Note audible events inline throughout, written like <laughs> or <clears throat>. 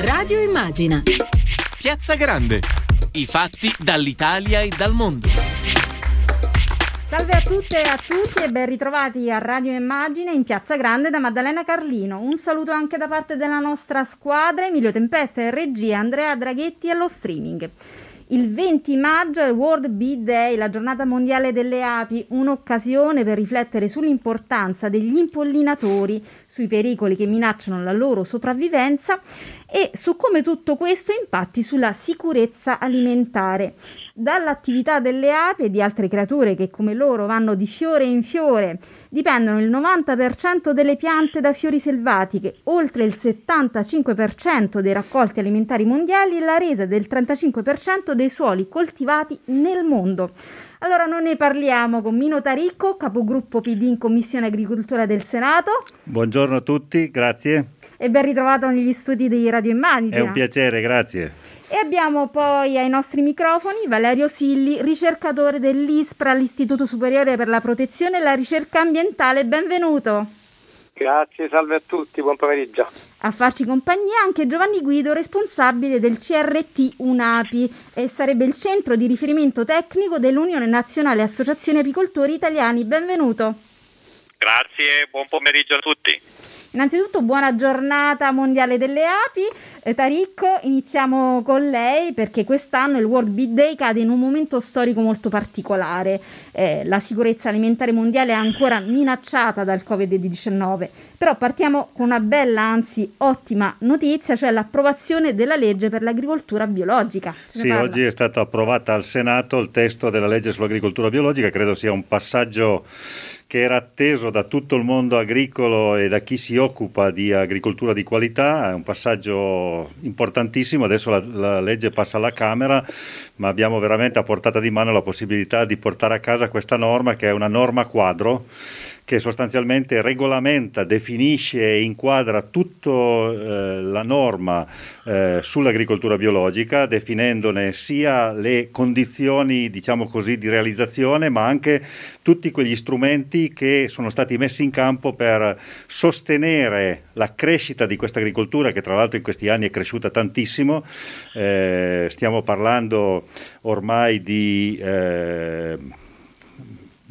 Radio Immagina. Piazza Grande. I fatti dall'Italia e dal mondo. Salve a tutte e a tutti e ben ritrovati a Radio Immagine in Piazza Grande da Maddalena Carlino. Un saluto anche da parte della nostra squadra, Emilio Tempesta in regia, Andrea Draghetti allo streaming. Il 20 maggio è World Bee Day, la giornata mondiale delle api, un'occasione per riflettere sull'importanza degli impollinatori, sui pericoli che minacciano la loro sopravvivenza e su come tutto questo impatti sulla sicurezza alimentare. Dall'attività delle api e di altre creature che come loro vanno di fiore in fiore dipendono il 90% delle piante da fiori selvatiche, oltre il 75% dei raccolti alimentari mondiali e la resa del 35% dei suoli coltivati nel mondo. Allora non ne parliamo con Mino Taricco, capogruppo PD in Commissione Agricoltura del Senato. Buongiorno a tutti, grazie. E ben ritrovato negli studi di Radio Immagina. È un piacere, grazie. E abbiamo poi ai nostri microfoni Valerio Silli, ricercatore dell'ISPRA, l'Istituto Superiore per la Protezione e la Ricerca Ambientale. Benvenuto. Grazie, salve a tutti, buon pomeriggio. A farci compagnia anche Giovanni Guido, responsabile del CRT UNAPI e sarebbe il centro di riferimento tecnico dell'Unione Nazionale Associazioni Apicoltori Italiani. Benvenuto. Grazie, buon pomeriggio a tutti. Innanzitutto buona giornata mondiale delle api. Eh, Taricco, iniziamo con lei perché quest'anno il World Bee Day cade in un momento storico molto particolare. Eh, la sicurezza alimentare mondiale è ancora minacciata dal Covid-19. Però partiamo con una bella, anzi ottima notizia, cioè l'approvazione della legge per l'agricoltura biologica. Sì, oggi è stato approvato al Senato il testo della legge sull'agricoltura biologica, credo sia un passaggio che era atteso da tutto il mondo agricolo e da chi si occupa di agricoltura di qualità, è un passaggio importantissimo, adesso la, la, legge passa alla Camera, ma abbiamo veramente a portata di mano la possibilità di portare a casa questa norma che è una norma quadro che sostanzialmente regolamenta, definisce e inquadra tutta eh, la norma eh, sull'agricoltura biologica, definendone sia le condizioni, diciamo così, di realizzazione, ma anche tutti quegli strumenti che sono stati messi in campo per sostenere la crescita di questa agricoltura, che tra l'altro in questi anni è cresciuta tantissimo. Eh, stiamo parlando ormai di eh,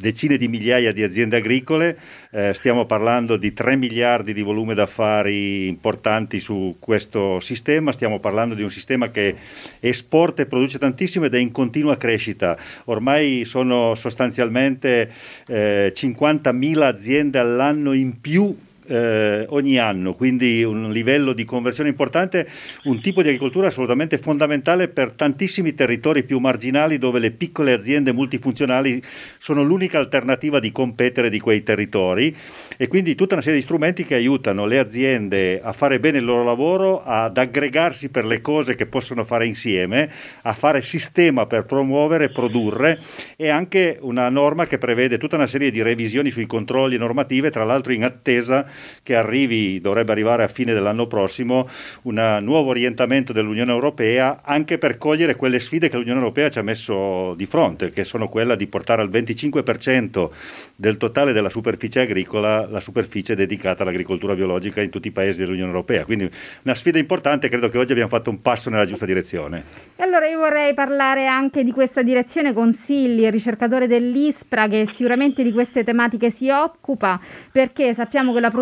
decine di migliaia di aziende agricole, eh, stiamo parlando di 3 miliardi di volume d'affari importanti su questo sistema, stiamo parlando di un sistema che esporta e produce tantissimo ed è in continua crescita. Ormai sono sostanzialmente eh, 50.000 aziende all'anno in più eh, ogni anno, quindi un livello di conversione importante, un tipo di agricoltura assolutamente fondamentale per tantissimi territori più marginali dove le piccole aziende multifunzionali sono l'unica alternativa di competere di quei territori. E quindi tutta una serie di strumenti che aiutano le aziende a fare bene il loro lavoro, ad aggregarsi per le cose che possono fare insieme, a fare sistema per promuovere e produrre e anche una norma che prevede tutta una serie di revisioni sui controlli normative, tra l'altro in attesa che arrivi, dovrebbe arrivare a fine dell'anno prossimo, un nuovo orientamento dell'Unione Europea anche per cogliere quelle sfide che l'Unione Europea ci ha messo di fronte, che sono quella di portare al 25% del totale della superficie agricola la superficie dedicata all'agricoltura biologica in tutti i paesi dell'Unione Europea. Quindi una sfida importante, credo che oggi abbiamo fatto un passo nella giusta direzione. E allora io vorrei parlare anche di questa direzione con Silli, ricercatore dell'ISPRA, che sicuramente di queste tematiche si occupa, perché sappiamo che la produzione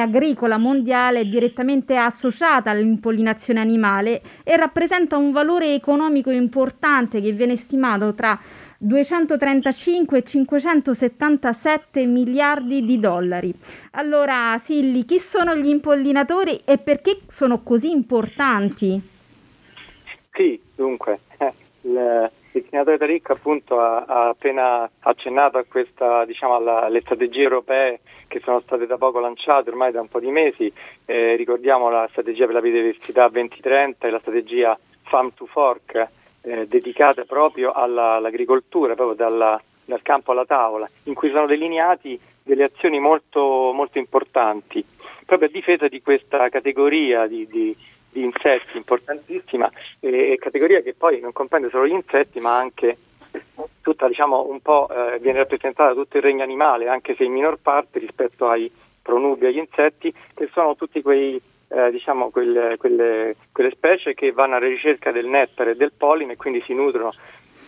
agricola mondiale è direttamente associata all'impollinazione animale e rappresenta un valore economico importante che viene stimato tra 235 e 577 miliardi di dollari. Allora, Silli, chi sono gli impollinatori e perché sono così importanti? Sì, dunque, <laughs> eh, il senatore Taricca appunto ha, ha, appena accennato a questa, diciamo, alla, alle strategie europee che sono state da poco lanciate ormai da un po' di mesi. Eh, ricordiamo la strategia per la biodiversità 2030 e la strategia Farm to Fork eh, dedicate proprio alla, all'agricoltura, proprio dalla, dal campo alla tavola, in cui sono delineati delle azioni molto, molto importanti, proprio a difesa di questa categoria di, di, di insetti importantissima, eh, categoria che poi non comprende solo gli insetti ma anche tutta, diciamo, un po' eh, viene rappresentata tutto il regno animale, anche se in minor parte rispetto ai pronubi agli insetti, che sono tutti quei eh, diciamo quelle, quelle, quelle, specie che vanno alla ricerca del nettare e del polline e quindi si nutrono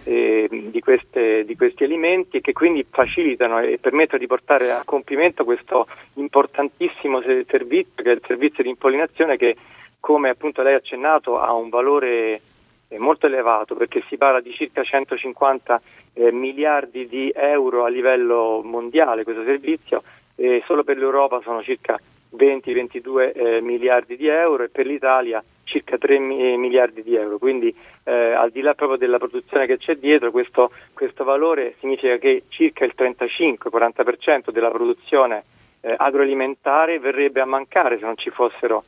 eh, di, queste, di, questi alimenti e che quindi facilitano e permettono di portare a compimento questo importantissimo servizio che è il servizio di impollinazione che come appunto lei ha accennato ha un valore eh, molto elevato perché si parla di circa 150 eh, miliardi di euro a livello mondiale questo servizio e solo per l'Europa sono circa 20-22 eh, miliardi di euro e per l'Italia circa 3 eh, miliardi di euro. Quindi eh, al di là proprio della produzione che c'è dietro, questo, questo valore significa che circa il 35-40% della produzione eh, agroalimentare verrebbe a mancare se non ci fossero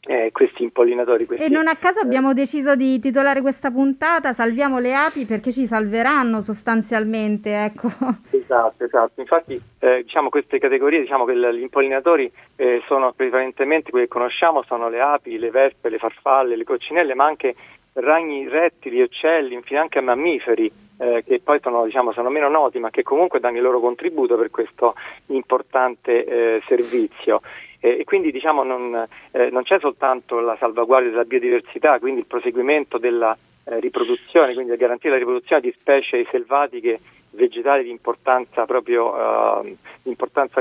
eh, questi impollinatori. Questi, e non a caso abbiamo deciso di titolare questa puntata Salviamo le api perché ci salveranno sostanzialmente. Ecco. <laughs> Esatto, esatto. Infatti eh, diciamo queste categorie, diciamo che gli impollinatori eh, sono prevalentemente quelli che conosciamo, sono le api, le vespe, le farfalle, le coccinelle, ma anche ragni, rettili, uccelli, infine anche mammiferi eh, che poi sono, diciamo, sono, meno noti ma che comunque danno il loro contributo per questo importante eh, servizio. E, quindi diciamo, non, eh, non, c'è soltanto la salvaguardia della biodiversità, quindi il proseguimento della eh, riproduzione, quindi garantire la riproduzione di specie selvatiche vegetali di importanza proprio uh, importanza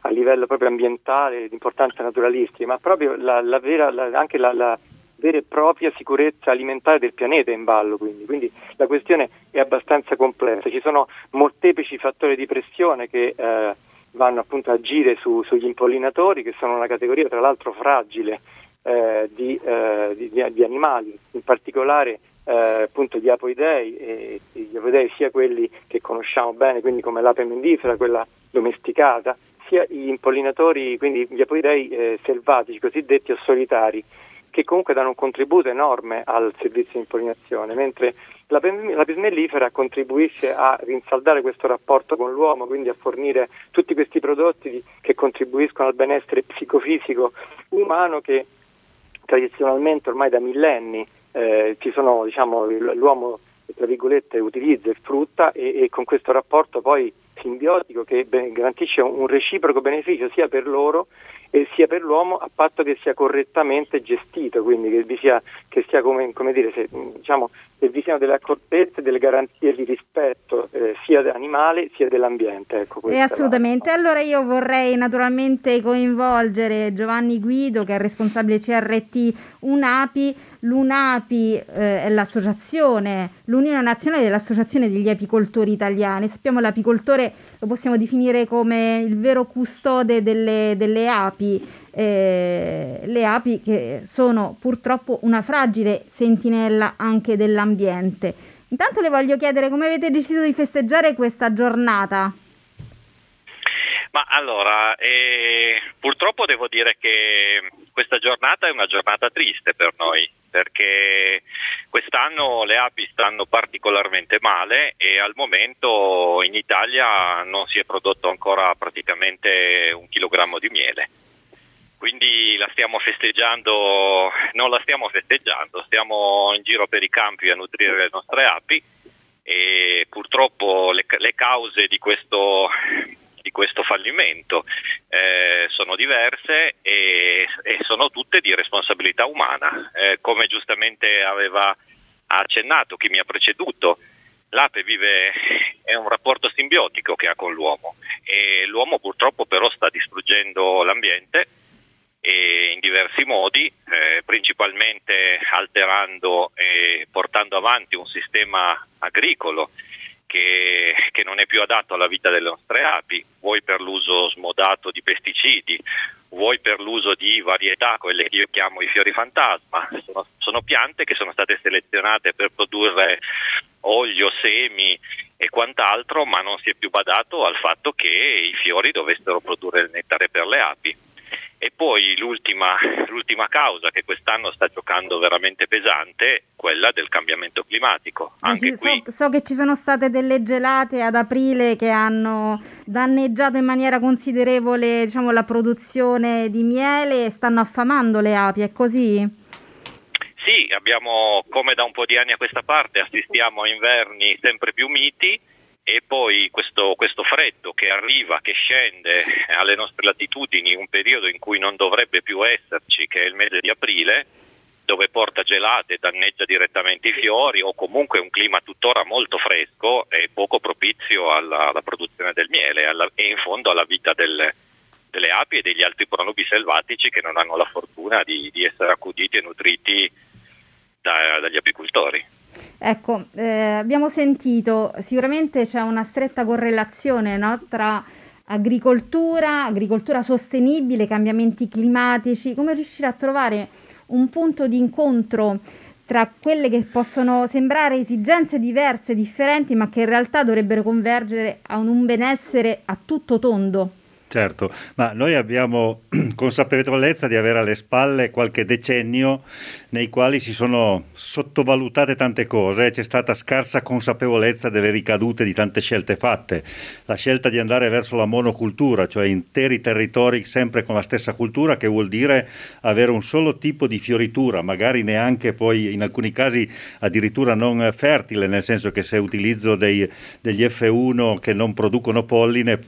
a livello proprio ambientale, di importanza naturalistica, ma proprio la, la vera, la, anche la vera e propria sicurezza alimentare del pianeta in ballo. Quindi. quindi. la questione è abbastanza complessa. Ci sono molteplici fattori di pressione che eh, vanno appunto a agire su, sugli impollinatori, che sono una categoria tra l'altro fragile eh, di, eh, di, di, animali, in particolare eh, appunto di apoidei, e gli apoidei sia quelli che conosciamo bene, quindi come l'ape mellifera, quella domesticata, sia gli impollinatori, quindi gli apoidei eh, selvatici, cosiddetti o solitari, che comunque danno un contributo enorme al servizio di impollinazione, mentre la, la pismellifera contribuisce a rinsaldare questo rapporto con l'uomo, quindi a fornire tutti questi prodotti che contribuiscono al benessere psicofisico umano che tradizionalmente ormai da millenni eh, sono, diciamo, l'uomo tra virgolette utilizza e sfrutta e, e, con questo rapporto poi simbiotico che garantisce un reciproco beneficio sia per loro e sia per l'uomo a patto che sia correttamente gestito, quindi che, vi sia, che sia come, come dire, se, diciamo, che vi siano delle accortezze, delle garanzie di rispetto eh, sia dell'animale sia dell'ambiente. Ecco, e assolutamente, la... allora io vorrei naturalmente coinvolgere Giovanni Guido che è responsabile CRT UNAPI, l'UNAPI eh, è l'associazione, l'Unione Nazionale dell'Associazione degli Apicoltori Italiani, sappiamo l'apicoltore lo possiamo definire come il vero custode delle, delle api, eh, le api che sono purtroppo una fragile sentinella anche dell'ambiente. Intanto le voglio chiedere come avete deciso di festeggiare questa giornata. Ma allora, eh, purtroppo devo dire che questa giornata è una giornata triste per noi, perché quest'anno le api stanno particolarmente male e al momento in Italia non si è prodotto ancora praticamente un chilogrammo di miele. Quindi la stiamo festeggiando, non la stiamo festeggiando, stiamo in giro per i campi a nutrire le nostre api e purtroppo le, le cause di questo di questo fallimento eh, sono diverse e, e, sono tutte di responsabilità umana. Eh, come giustamente aveva accennato chi mi ha preceduto, l'ape vive, è un rapporto simbiotico che ha con l'uomo e l'uomo purtroppo però sta distruggendo l'ambiente in diversi modi, eh, principalmente alterando e portando avanti un sistema agricolo che, che, non è più adatto alla vita delle nostre api, vuoi per l'uso smodato di pesticidi, vuoi per l'uso di varietà, quelle che io chiamo i fiori fantasma, sono, sono piante che sono state selezionate per produrre olio, semi e quant'altro, ma non si è più badato al fatto che i fiori dovessero produrre il nettare per le api. E poi l'ultima, l'ultima, causa che quest'anno sta giocando veramente pesante, quella del cambiamento climatico. Anche so, qui... so, che ci sono state delle gelate ad aprile che hanno danneggiato in maniera considerevole diciamo, la produzione di miele e stanno affamando le api, è così? Sì, abbiamo come da un po' di anni a questa parte assistiamo a inverni sempre più miti e poi questo, questo, freddo che arriva, che scende alle nostre latitudini, un periodo in cui non dovrebbe più esserci, che è il mese di aprile, dove porta gelate danneggia direttamente i fiori o comunque un clima tuttora molto fresco e poco propizio alla, alla produzione del miele alla, e in fondo alla vita del, delle api e degli altri pronubi selvatici che non hanno la fortuna di, di essere accuditi e nutriti da, dagli apicoltori. Ecco, eh, abbiamo sentito, sicuramente c'è una stretta correlazione no, tra agricoltura, agricoltura sostenibile, cambiamenti climatici, come riuscire a trovare un punto di incontro tra quelle che possono sembrare esigenze diverse, differenti, ma che in realtà dovrebbero convergere a un benessere a tutto tondo. Certo, ma noi abbiamo <clears throat> consapevolezza di avere alle spalle qualche decennio nei quali si sono sottovalutate tante cose, c'è stata scarsa consapevolezza delle ricadute di tante scelte fatte. La scelta di andare verso la monocultura, cioè interi territori sempre con la stessa cultura, che vuol dire avere un solo tipo di fioritura, magari neanche poi in alcuni casi addirittura non fertile, nel senso che se utilizzo dei, degli F1 che non producono polline,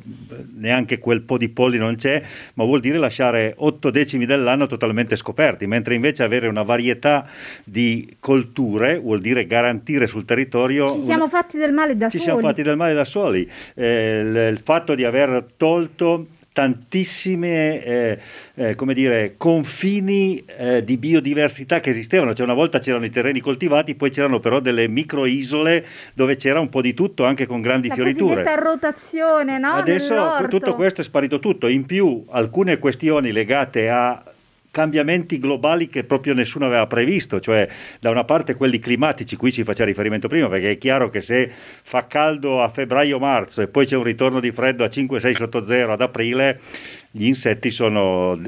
neanche quel po' di polli non c'è, ma vuol dire lasciare otto decimi dell'anno totalmente scoperti, mentre invece avere una varietà di colture vuol dire garantire sul territorio... Ci siamo una... fatti del male da Ci soli. Ci siamo fatti del male da soli. Eh, il, il fatto di aver tolto tantissime eh, eh, come dire, confini eh, di biodiversità che esistevano. Cioè una volta c'erano i terreni coltivati, poi c'erano però delle microisole dove c'era un po' di tutto, anche con grandi La fioriture. La rotazione, no? Adesso Nell'orto. tutto questo è sparito tutto. In più alcune questioni legate a cambiamenti globali che proprio nessuno aveva previsto, cioè da una parte quelli climatici, qui si faceva riferimento prima, perché è chiaro che se fa caldo a febbraio-marzo e poi c'è un ritorno di freddo a 5-6 sotto zero ad aprile, gli insetti sono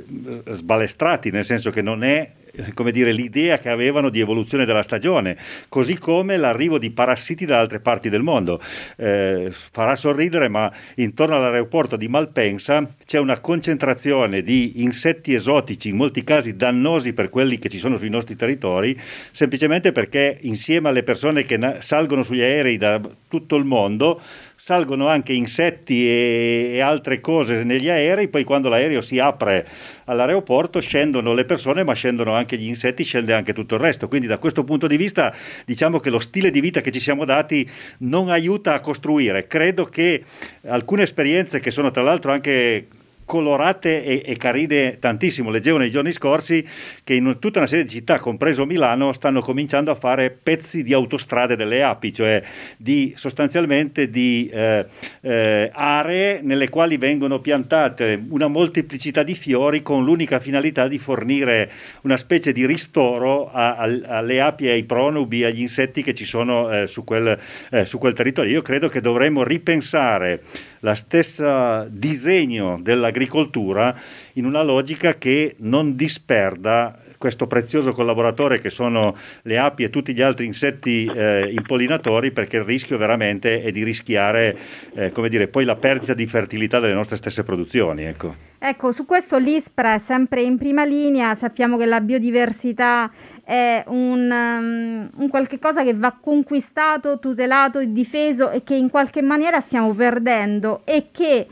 sbalestrati, nel senso che non è come dire, l'idea che avevano di evoluzione della stagione, così come l'arrivo di parassiti da altre parti del mondo. Eh, farà sorridere, ma intorno all'aeroporto di Malpensa c'è una concentrazione di insetti esotici, in molti casi dannosi per quelli che ci sono sui nostri territori, semplicemente perché insieme alle persone che salgono sugli aerei da tutto il mondo, salgono anche insetti e, e, altre cose negli aerei, poi quando l'aereo si apre all'aeroporto scendono le persone, ma scendono anche gli insetti, scende anche tutto il resto. Quindi da questo punto di vista diciamo che lo stile di vita che ci siamo dati non aiuta a costruire. Credo che alcune esperienze che sono tra l'altro anche colorate e, e, carine tantissimo. Leggevo nei giorni scorsi che in tutta una serie di città, compreso Milano, stanno cominciando a fare pezzi di autostrade delle api, cioè di, sostanzialmente di eh, eh, aree nelle quali vengono piantate una molteplicità di fiori con l'unica finalità di fornire una specie di ristoro a, a, alle api, ai pronubi, agli insetti che ci sono eh, su, quel, eh, su quel territorio. Io credo che dovremmo ripensare la stessa disegno dell'agricoltura in una logica che non disperda questo prezioso collaboratore che sono le api e tutti gli altri insetti eh, impollinatori perché il rischio veramente è di rischiare eh, come dire, poi la perdita di fertilità delle nostre stesse produzioni. Ecco. ecco, su questo l'ISPRA è sempre in prima linea, sappiamo che la biodiversità è un, um, un qualche cosa che va conquistato, tutelato e difeso e che in qualche maniera stiamo perdendo e che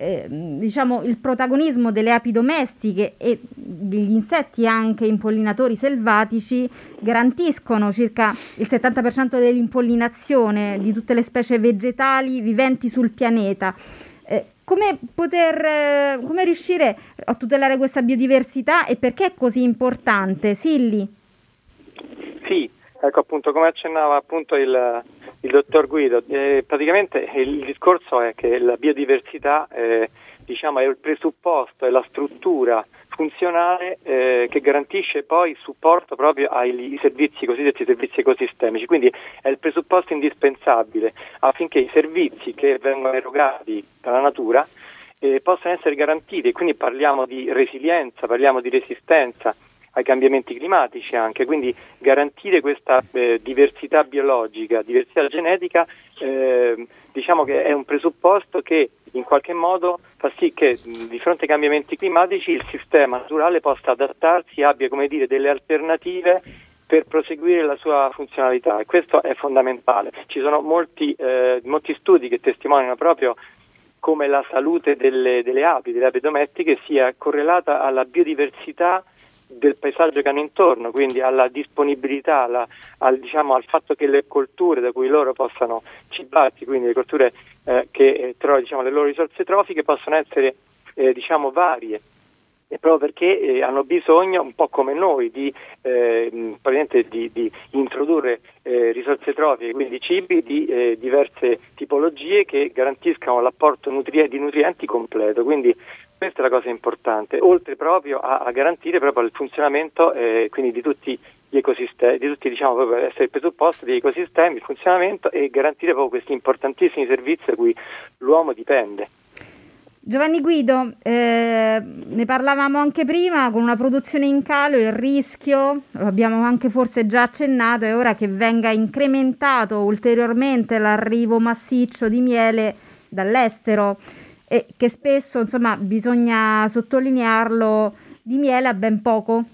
eh, diciamo, il protagonismo delle api domestiche e degli insetti anche impollinatori selvatici garantiscono circa il 70% dell'impollinazione di tutte le specie vegetali viventi sul pianeta. Eh, come, poter, eh, come riuscire a tutelare questa biodiversità e perché è così importante? Silli? Sì, ecco appunto come accennava appunto il, il dottor Guido, eh, praticamente il discorso è che la biodiversità eh, diciamo, è il presupposto, è la struttura funzionale eh, che garantisce poi supporto proprio ai servizi cosiddetti servizi ecosistemici, quindi è il presupposto indispensabile affinché i servizi che vengono erogati dalla natura eh, possano essere garantiti, quindi parliamo di resilienza, parliamo di resistenza ai cambiamenti climatici anche, quindi garantire questa eh, diversità biologica, diversità genetica, eh, diciamo che è un presupposto che in qualche modo fa sì che di fronte ai cambiamenti climatici il sistema naturale possa adattarsi, abbia come dire, delle alternative per proseguire la sua funzionalità e questo è fondamentale. Ci sono molti, eh, molti studi che testimoniano proprio come la salute delle, delle api, delle api domestiche sia correlata alla biodiversità del paesaggio che hanno intorno, quindi alla disponibilità, alla, al, diciamo, al, fatto che le colture da cui loro possano cibarsi, quindi le colture eh, che eh, trovano diciamo, le loro risorse trofiche possono essere eh, diciamo, varie e proprio perché eh, hanno bisogno, un po' come noi, di, eh, di, di introdurre eh, risorse trofiche, quindi cibi di eh, diverse tipologie che garantiscano l'apporto nutri- di nutrienti completo. Quindi questa è la cosa importante, oltre proprio a, a garantire proprio il funzionamento eh, di tutti gli ecosistemi, di tutti diciamo proprio essere il presupposto degli ecosistemi, il funzionamento e garantire proprio questi importantissimi servizi da cui l'uomo dipende. Giovanni Guido, eh, ne parlavamo anche prima, con una produzione in calo il rischio, lo abbiamo anche forse già accennato, è ora che venga incrementato ulteriormente l'arrivo massiccio di miele dall'estero e che spesso, insomma, bisogna sottolinearlo, di miele a ben poco.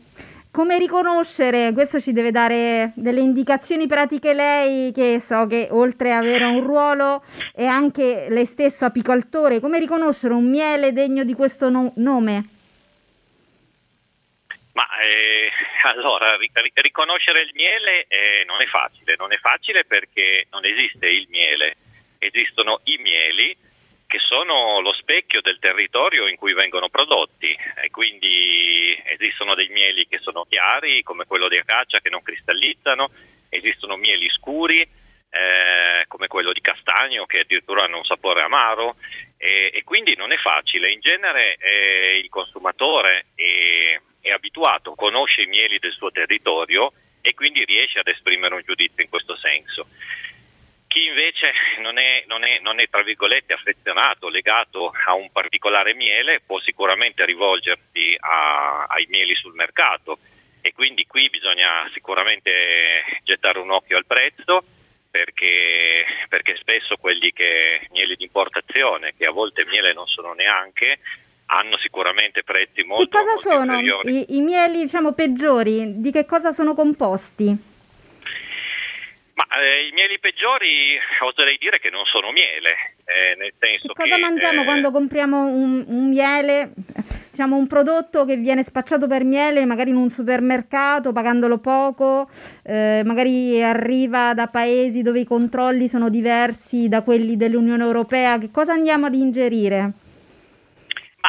Come riconoscere, questo ci deve dare delle indicazioni pratiche lei, che so che oltre ad avere un ruolo è anche lei stesso apicoltore, come riconoscere un miele degno di questo no- nome? Ma eh, <laughs> allora, riconoscere il miele eh, non è facile, non è facile perché non esiste il miele, esistono i mieli che sono lo specchio del territorio in cui vengono prodotti. E quindi esistono dei mieli che sono chiari come quello di acacia che non cristallizzano, esistono mieli scuri eh, come quello di castagno che addirittura hanno un sapore amaro. E, e quindi non è facile, in genere eh, il consumatore è, è abituato, conosce i mieli del suo territorio e quindi riesce ad esprimere un giudizio in questo senso. Chi invece non è, non, è, non è, tra virgolette affezionato, legato a un particolare miele, può sicuramente rivolgersi a, ai mieli sul mercato e quindi qui bisogna sicuramente gettare un occhio al prezzo perché, perché spesso quelli che mieli di importazione, che a volte miele non sono neanche, hanno sicuramente prezzi molto, che cosa molto sono i, i, mieli diciamo peggiori? Di che cosa sono composti? Ma eh, i mieli peggiori oserei dire che non sono miele, eh, nel senso che cosa che, mangiamo eh... quando compriamo un, un, miele, diciamo un prodotto che viene spacciato per miele magari in un supermercato pagandolo poco, eh, magari arriva da paesi dove i controlli sono diversi da quelli dell'Unione Europea, che cosa andiamo ad ingerire?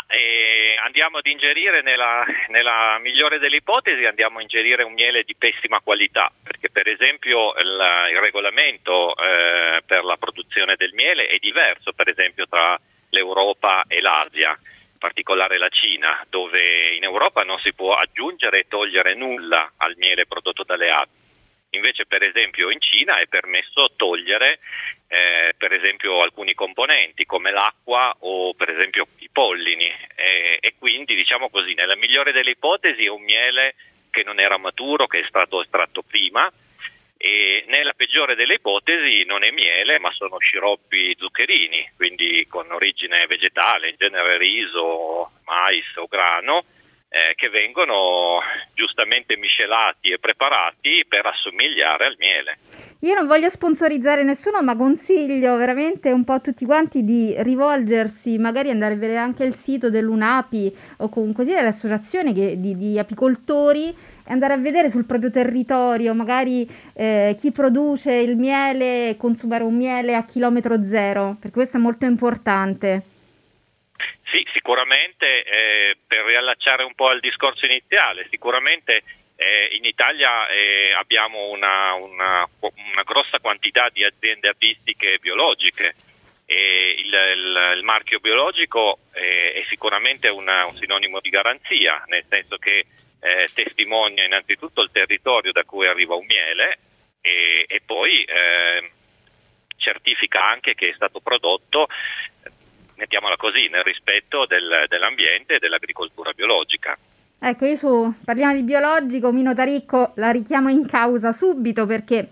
Eh, andiamo ad ingerire, nella, nella, migliore delle ipotesi, andiamo a ingerire un miele di pessima qualità, perché per esempio il, il regolamento eh, per la produzione del miele è diverso, per esempio, tra l'Europa e l'Asia, in particolare la Cina, dove in Europa non si può aggiungere e togliere nulla al miele prodotto dalle api Invece per esempio in Cina è permesso togliere eh, per esempio alcuni componenti come l'acqua o per esempio i pollini. E, e quindi diciamo così nella migliore delle ipotesi è un miele che non era maturo, che è stato estratto prima e nella peggiore delle ipotesi non è miele ma sono sciroppi zuccherini, quindi con origine vegetale, in genere riso, mais o grano eh, che vengono giustamente miscelati e preparati per assomigliare al miele. Io non voglio sponsorizzare nessuno, ma consiglio veramente un po' a tutti quanti di rivolgersi, magari andare a vedere anche il sito dell'UNAPI o comunque sia delle associazioni che, di, di, apicoltori e andare a vedere sul proprio territorio, magari eh, chi produce il miele consumare un miele a chilometro zero, perché questo è molto importante. Sì, sicuramente eh, per riallacciare un po' al discorso iniziale, sicuramente eh, in Italia eh, abbiamo una, una, una, grossa quantità di aziende apistiche biologiche. E il, il, il marchio biologico eh, è sicuramente una, un sinonimo di garanzia, nel senso che eh, testimonia innanzitutto il territorio da cui arriva un miele e, e poi eh, certifica anche che è stato prodotto mettiamola così, nel rispetto del, dell'ambiente e dell'agricoltura biologica. Ecco, io su, parliamo di biologico, Mino Taricco la richiamo in causa subito perché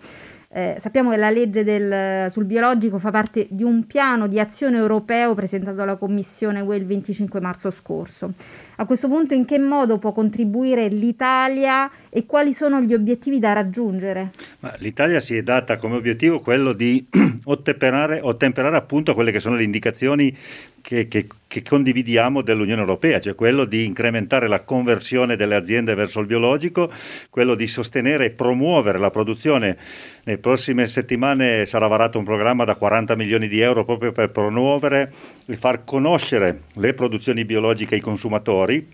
eh, sappiamo che la legge del, sul biologico fa parte di un piano di azione europeo presentato alla Commissione UE il 25 marzo scorso. A questo punto in che modo può contribuire l'Italia e quali sono gli obiettivi da raggiungere? Ma L'Italia si è data come obiettivo quello di <clears throat> ottemperare, ottemperare appunto quelle che sono le indicazioni che, che, che, condividiamo dell'Unione Europea, cioè quello di incrementare la conversione delle aziende verso il biologico, quello di sostenere e promuovere la produzione. Nelle prossime settimane sarà varato un programma da 40 milioni di euro proprio per promuovere e far conoscere le produzioni biologiche ai consumatori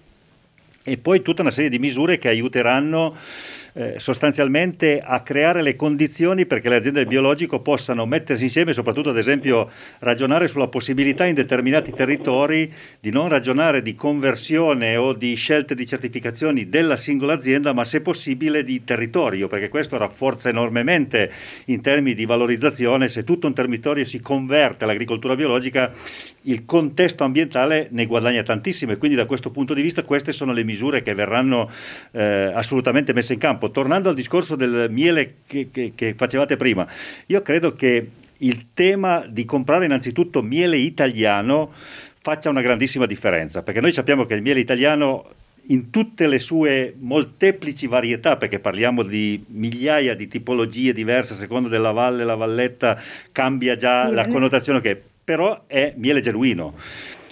e poi tutta una serie di misure che aiuteranno eh, sostanzialmente a creare le condizioni perché le aziende del biologico possano mettersi insieme soprattutto ad esempio ragionare sulla possibilità in determinati territori di non ragionare di conversione o di scelte di certificazioni della singola azienda ma se possibile di territorio perché questo rafforza enormemente in termini di valorizzazione se tutto un territorio si converte all'agricoltura biologica il contesto ambientale ne guadagna tantissimo e quindi da questo punto di vista queste sono le misure che verranno eh, assolutamente messe in campo. Tornando al discorso del miele che, che, che facevate prima, io credo che il tema di comprare innanzitutto miele italiano faccia una grandissima differenza, perché noi sappiamo che il miele italiano in tutte le sue molteplici varietà, perché parliamo di migliaia di tipologie diverse, a seconda della valle, la valletta, cambia già la connotazione che però è miele genuino.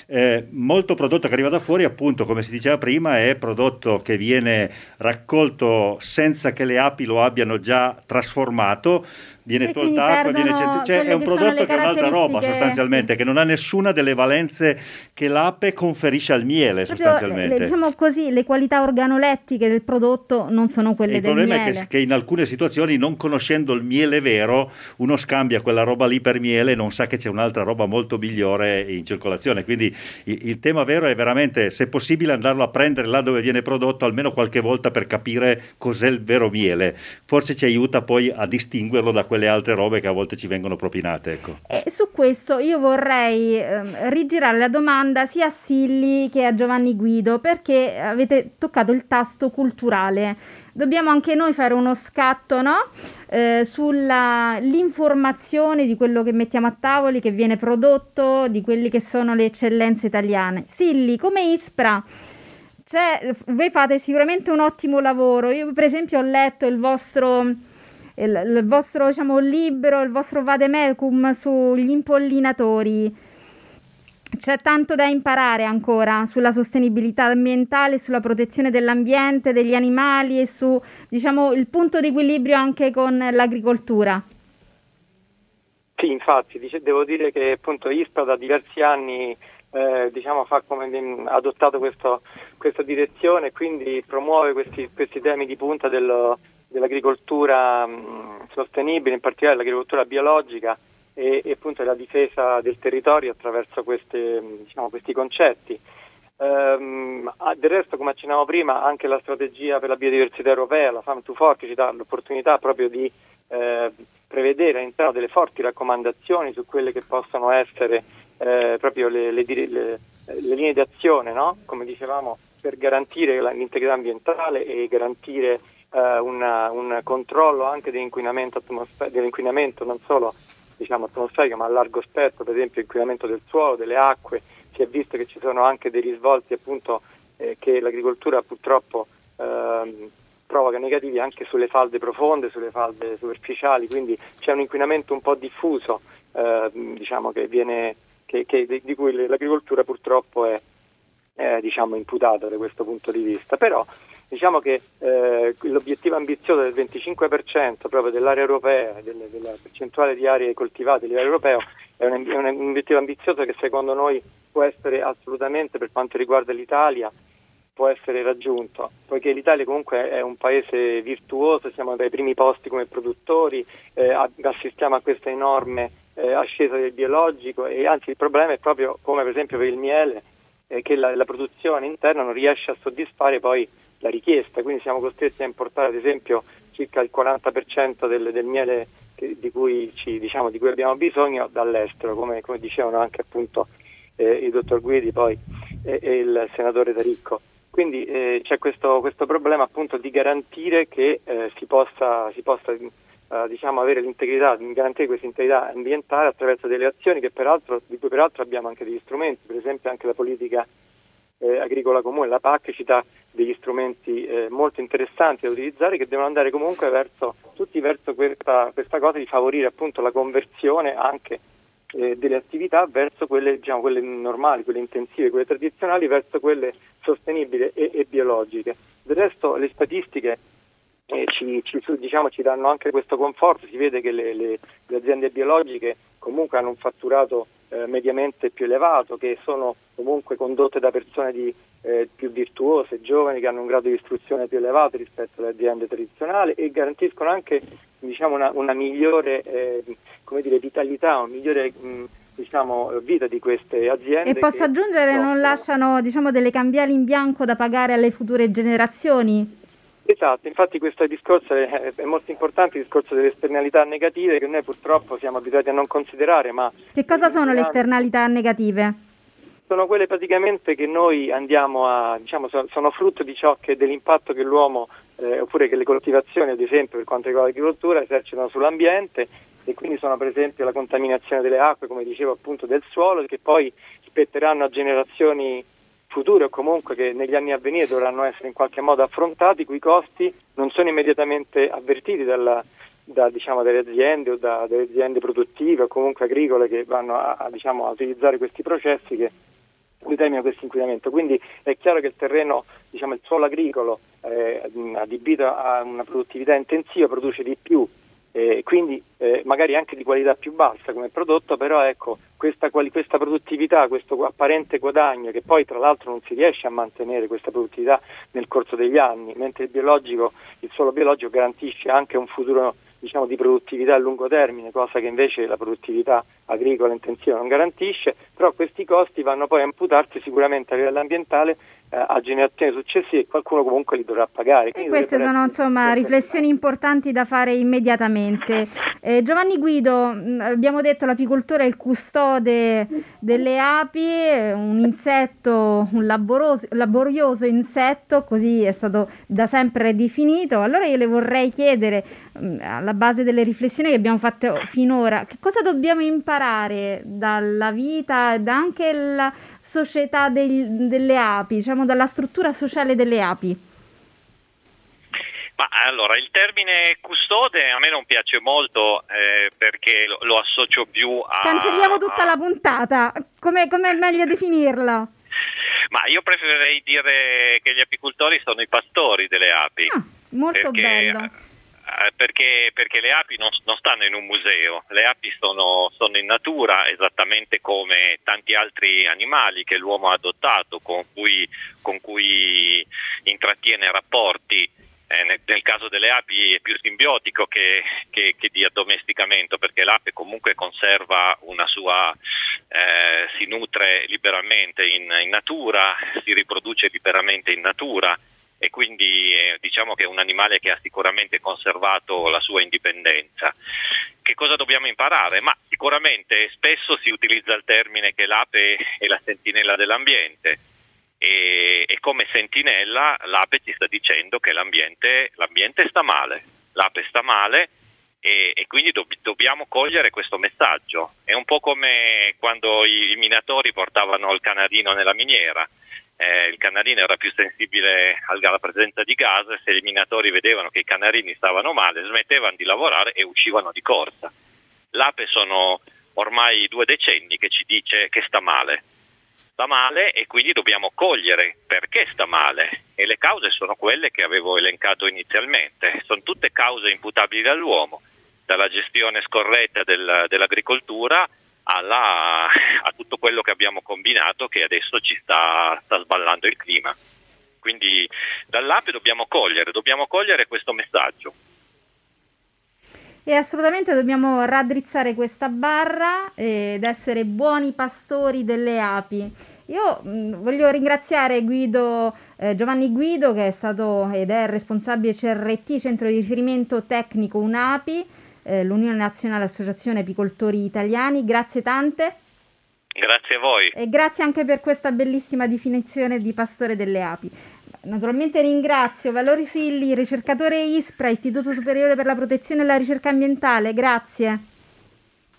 Eh, molto prodotto che arriva da fuori, appunto, come si diceva prima, è prodotto che viene raccolto senza che le api lo abbiano già trasformato, viene tolta acqua, viene cent... cioè è un prodotto che è un'altra roba sostanzialmente, sì. che non ha nessuna delle valenze che l'ape conferisce al miele Proprio, sostanzialmente. Le, diciamo così, le qualità organolettiche del prodotto non sono quelle del miele. Il problema è che, che, in alcune situazioni, non conoscendo il miele vero, uno scambia quella roba lì per miele e non sa che c'è un'altra roba molto migliore in circolazione. Quindi il, il tema vero è veramente, se possibile, andarlo a prendere là dove viene prodotto almeno qualche volta per capire cos'è il vero miele. Forse ci aiuta poi a distinguerlo da quello quelle altre robe che a volte ci vengono propinate. Ecco. E su questo io vorrei eh, rigirare la domanda sia a Silli che a Giovanni Guido perché avete toccato il tasto culturale. Dobbiamo anche noi fare uno scatto no? eh, sull'informazione di quello che mettiamo a tavoli, che viene prodotto, di quelle che sono le eccellenze italiane. Silli, come Ispra, cioè, voi fate sicuramente un ottimo lavoro. Io, per esempio, ho letto il vostro il, il vostro diciamo, libro, il vostro vademecum sugli impollinatori. C'è tanto da imparare ancora sulla sostenibilità ambientale, sulla protezione dell'ambiente, degli animali e su diciamo, il punto di equilibrio anche con l'agricoltura. Sì, infatti, devo dire che appunto ISPRA da diversi anni eh, diciamo, fa come, ha adottato questo, questa direzione e quindi promuove questi, questi temi di punta dello, dell'agricoltura mh, sostenibile, in particolare l'agricoltura biologica e, e appunto la difesa del territorio attraverso queste, diciamo, questi concetti. Um, del resto, come accennavo prima, anche la strategia per la biodiversità europea, la Farm to Fork, ci dà l'opportunità proprio di eh, prevedere all'interno delle forti raccomandazioni su quelle che possono essere eh, proprio le, le, le, le, linee di azione, no? come dicevamo, per garantire l'integrità ambientale e garantire eh, una, un controllo anche dell'inquinamento, atmosfer- dell'inquinamento non solo diciamo, atmosferico ma a largo spettro, per esempio l'inquinamento del suolo, delle acque, si è visto che ci sono anche dei risvolti appunto eh, che l'agricoltura purtroppo ehm, provoca negativi anche sulle falde profonde, sulle falde superficiali, quindi c'è un inquinamento un po' diffuso eh, diciamo, che viene, che, che, di cui l'agricoltura purtroppo è, è diciamo, imputata da questo punto di vista. Però diciamo che eh, l'obiettivo ambizioso del 25% proprio dell'area europea, delle, della percentuale di aree coltivate a livello europeo, è un, è un obiettivo ambizioso che secondo noi può essere assolutamente, per quanto riguarda l'Italia, può essere raggiunto, poiché l'Italia comunque è un paese virtuoso, siamo dai primi posti come produttori, eh, assistiamo a questa enorme eh, ascesa del biologico e anzi il problema è proprio come per esempio per il miele, eh, che la, la produzione interna non riesce a soddisfare poi la richiesta, quindi siamo costretti a importare ad esempio circa il 40% del, del miele che, di, cui ci, diciamo, di, cui abbiamo bisogno dall'estero, come, come dicevano anche appunto eh, il dottor Guidi poi, e, e il senatore Taricco. Quindi eh, c'è questo, questo, problema appunto di garantire che eh, si possa, si possa eh, diciamo, avere l'integrità, garantire questa integrità ambientale attraverso delle azioni peraltro, di cui peraltro abbiamo anche degli strumenti, per esempio anche la politica eh, agricola comune, la PAC ci dà degli strumenti eh, molto interessanti da utilizzare che devono andare comunque verso, tutti verso questa, questa cosa di favorire appunto la conversione anche eh, delle attività verso quelle, diciamo, quelle normali, quelle intensive, quelle tradizionali, verso quelle sostenibili e, e biologiche. Del resto le statistiche eh, ci, ci, diciamo, ci, danno anche questo conforto, si vede che le, le, le aziende biologiche comunque hanno un fatturato eh, mediamente più elevato, che sono comunque condotte da persone di, eh, più virtuose, giovani, che hanno un grado di istruzione più elevato rispetto alle aziende tradizionali e garantiscono anche diciamo, una, una, migliore eh, dire, vitalità, una migliore mh, diciamo, vita di queste aziende. E posso aggiungere, non lasciano diciamo, delle cambiali in bianco da pagare alle future generazioni? Esatto, infatti questo discorso è, è, molto importante, il discorso delle esternalità negative che noi purtroppo siamo abituati a non considerare. Ma che cosa sono le esternalità negative? Sono quelle praticamente che noi andiamo a, diciamo, sono frutto di ciò che dell'impatto che l'uomo, eh, oppure che le coltivazioni, ad esempio per quanto riguarda l'agricoltura, esercitano sull'ambiente e quindi sono per esempio la contaminazione delle acque, come dicevo appunto del suolo, che poi spetteranno a generazioni future o comunque che negli anni a venire dovranno essere in qualche modo affrontati, cui costi non sono immediatamente avvertiti dalla, da, diciamo, dalle aziende o da, dalle aziende produttive o comunque agricole che vanno a, a, diciamo, a utilizzare questi processi che determinano questo inquinamento. Quindi è chiaro che il terreno, diciamo, il suolo agricolo eh, adibito a una produttività intensiva produce di più eh, quindi eh, magari anche di qualità più bassa come prodotto, però ecco, questa, questa, produttività, questo apparente guadagno che poi tra l'altro non si riesce a mantenere questa produttività nel corso degli anni, mentre il, biologico, il suolo biologico garantisce anche un futuro diciamo, di produttività a lungo termine, cosa che invece la produttività agricola intensiva non garantisce, però questi costi vanno poi a imputarsi sicuramente a livello ambientale a generazioni successive e qualcuno comunque li dovrà pagare. Quindi e queste sono insomma riflessioni importanti da fare immediatamente. Eh, Giovanni Guido, mm, abbiamo detto l'apicoltore è il custode delle api, un insetto, un laboroso, laborioso insetto, così è stato da sempre definito. Allora io le vorrei chiedere, mm, alla base delle riflessioni che abbiamo fatto finora, che cosa dobbiamo imparare dalla vita e anche la società dei, delle api, diciamo dalla struttura sociale delle api? Ma allora, il termine custode a me non piace molto eh, perché lo, lo, associo più a... Cancelliamo tutta a... la puntata, come è meglio definirla? Ma io preferirei dire che gli apicoltori sono i pastori delle api. Ah, molto bello perché, perché, le api non, non, stanno in un museo, le api sono, sono, in natura esattamente come tanti altri animali che l'uomo ha adottato, con cui, con cui intrattiene rapporti. Eh, nel, nel, caso delle api è più simbiotico che, che, che di addomesticamento perché l'ape comunque conserva una sua, eh, si nutre liberamente in, in natura, si riproduce liberamente in natura e quindi eh, diciamo che è un animale che ha sicuramente conservato la sua indipendenza. Che cosa dobbiamo imparare? Ma sicuramente spesso si utilizza il termine che l'ape è la sentinella dell'ambiente e, e come sentinella l'ape ci sta dicendo che l'ambiente, l'ambiente sta male, l'ape sta male e, e, quindi do, dobbiamo cogliere questo messaggio. È un po' come quando i, i minatori portavano il canarino nella miniera eh, il canarino era più sensibile alla presenza di gas se i minatori vedevano che i canarini stavano male smettevano di lavorare e uscivano di corsa. L'ape sono ormai due decenni che ci dice che sta male. Sta male e quindi dobbiamo cogliere perché sta male e le cause sono quelle che avevo elencato inizialmente, sono tutte cause imputabili dall'uomo, dalla gestione scorretta del, dell'agricoltura alla, a tutto quello che abbiamo combinato che adesso ci sta, sta sballando il clima. Quindi dall'ape dobbiamo cogliere, dobbiamo cogliere questo messaggio. E assolutamente dobbiamo raddrizzare questa barra ed essere buoni pastori delle api. Io mm, voglio ringraziare Guido, eh, Giovanni Guido che è stato ed è responsabile CRT, centro di riferimento tecnico UNAPI, eh, l'Unione Nazionale Associazione Apicoltori Italiani. Grazie tante. Grazie a voi. E grazie anche per questa bellissima definizione di pastore delle api. Naturalmente ringrazio Valerio Silli, ricercatore ISPRA, Istituto Superiore per la Protezione e la Ricerca Ambientale. Grazie.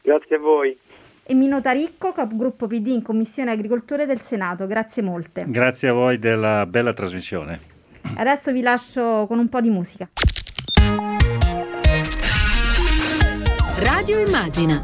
Grazie a voi. E Mino Taricco, capogruppo PD in Commissione Agricoltura del Senato. Grazie molte. Grazie a voi della bella trasmissione. Adesso vi lascio con un po' di musica. Radio Immagina